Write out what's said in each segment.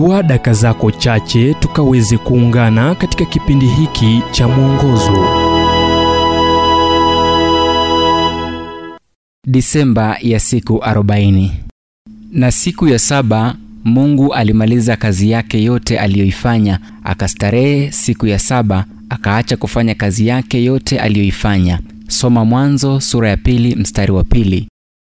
chukua daka zako chache tukaweze kuungana katika kipindi hiki cha mwongozo Disemba ya siku 40. Na siku ya saba Mungu alimaliza kazi yake yote aliyoifanya, akastarehe siku ya saba, akaacha kufanya kazi yake yote aliyoifanya. Soma Mwanzo sura ya pili mstari wa pili.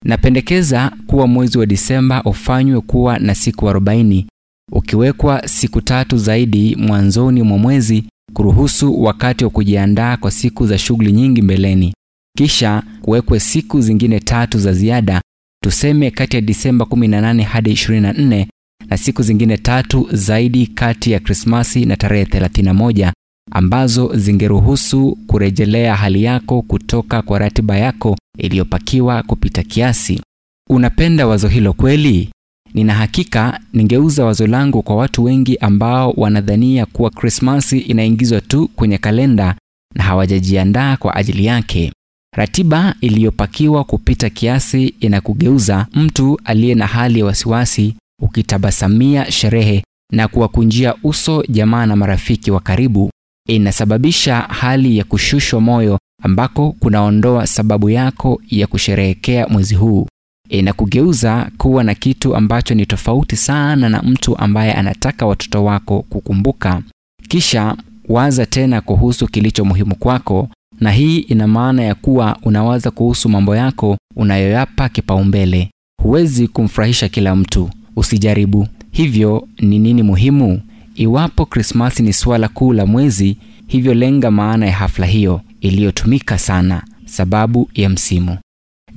Napendekeza kuwa mwezi wa Disemba ufanywe kuwa na siku 40, ukiwekwa siku tatu zaidi mwanzoni mwa mwezi kuruhusu wakati wa kujiandaa kwa siku za shughuli nyingi mbeleni. Kisha kuwekwe siku zingine tatu za ziada, tuseme kati ya Disemba 18 hadi 24 na siku zingine tatu zaidi kati ya Krismasi na tarehe 31 ambazo zingeruhusu kurejelea hali yako kutoka kwa ratiba yako iliyopakiwa kupita kiasi. Unapenda wazo hilo kweli? Nina hakika ningeuza wazo langu kwa watu wengi ambao wanadhania kuwa Krismasi inaingizwa tu kwenye kalenda na hawajajiandaa kwa ajili yake. Ratiba iliyopakiwa kupita kiasi inakugeuza mtu aliye na hali ya wasiwasi, ukitabasamia sherehe na kuwakunjia uso jamaa na marafiki wa karibu. Inasababisha hali ya kushushwa moyo ambako kunaondoa sababu yako ya kusherehekea mwezi huu. Inakugeuza kuwa na kitu ambacho ni tofauti sana na mtu ambaye anataka watoto wako kukumbuka. Kisha waza tena kuhusu kilicho muhimu kwako, na hii ina maana ya kuwa unawaza kuhusu mambo yako unayoyapa kipaumbele. Huwezi kumfurahisha kila mtu, usijaribu. Hivyo ni nini muhimu? Iwapo Krismasi ni suala kuu la mwezi, hivyo lenga maana ya hafla hiyo iliyotumika sana, sababu ya msimu.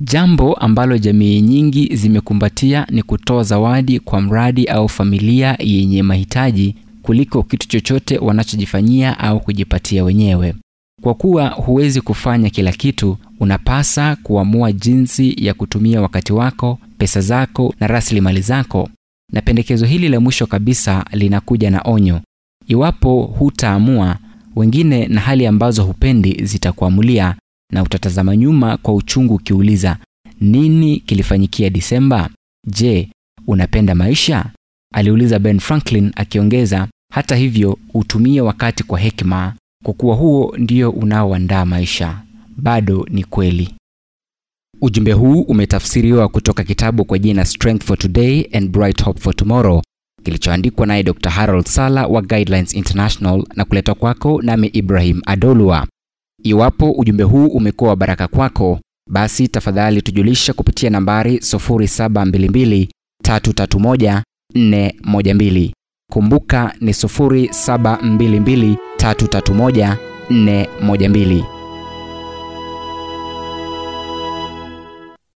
Jambo ambalo jamii nyingi zimekumbatia ni kutoa zawadi kwa mradi au familia yenye mahitaji kuliko kitu chochote wanachojifanyia au kujipatia wenyewe. Kwa kuwa huwezi kufanya kila kitu, unapasa kuamua jinsi ya kutumia wakati wako, pesa zako na rasilimali zako. Na pendekezo hili la mwisho kabisa linakuja na onyo. Iwapo hutaamua, wengine na hali ambazo hupendi zitakuamulia na utatazama nyuma kwa uchungu ukiuliza, nini kilifanyikia Disemba? Je, unapenda maisha? aliuliza Ben Franklin akiongeza, hata hivyo utumie wakati kwa hekima, kwa kuwa huo ndio unaoandaa maisha. Bado ni kweli. Ujumbe huu umetafsiriwa kutoka kitabu kwa jina Strength for Today and Bright Hope for Tomorrow kilichoandikwa naye Dr. Harold Sala wa Guidelines International na kuletwa kwako nami Ibrahim Adolwa. Iwapo ujumbe huu umekuwa wa baraka kwako, basi tafadhali tujulisha kupitia nambari 0722 331 412. Kumbuka ni 0722 331 412.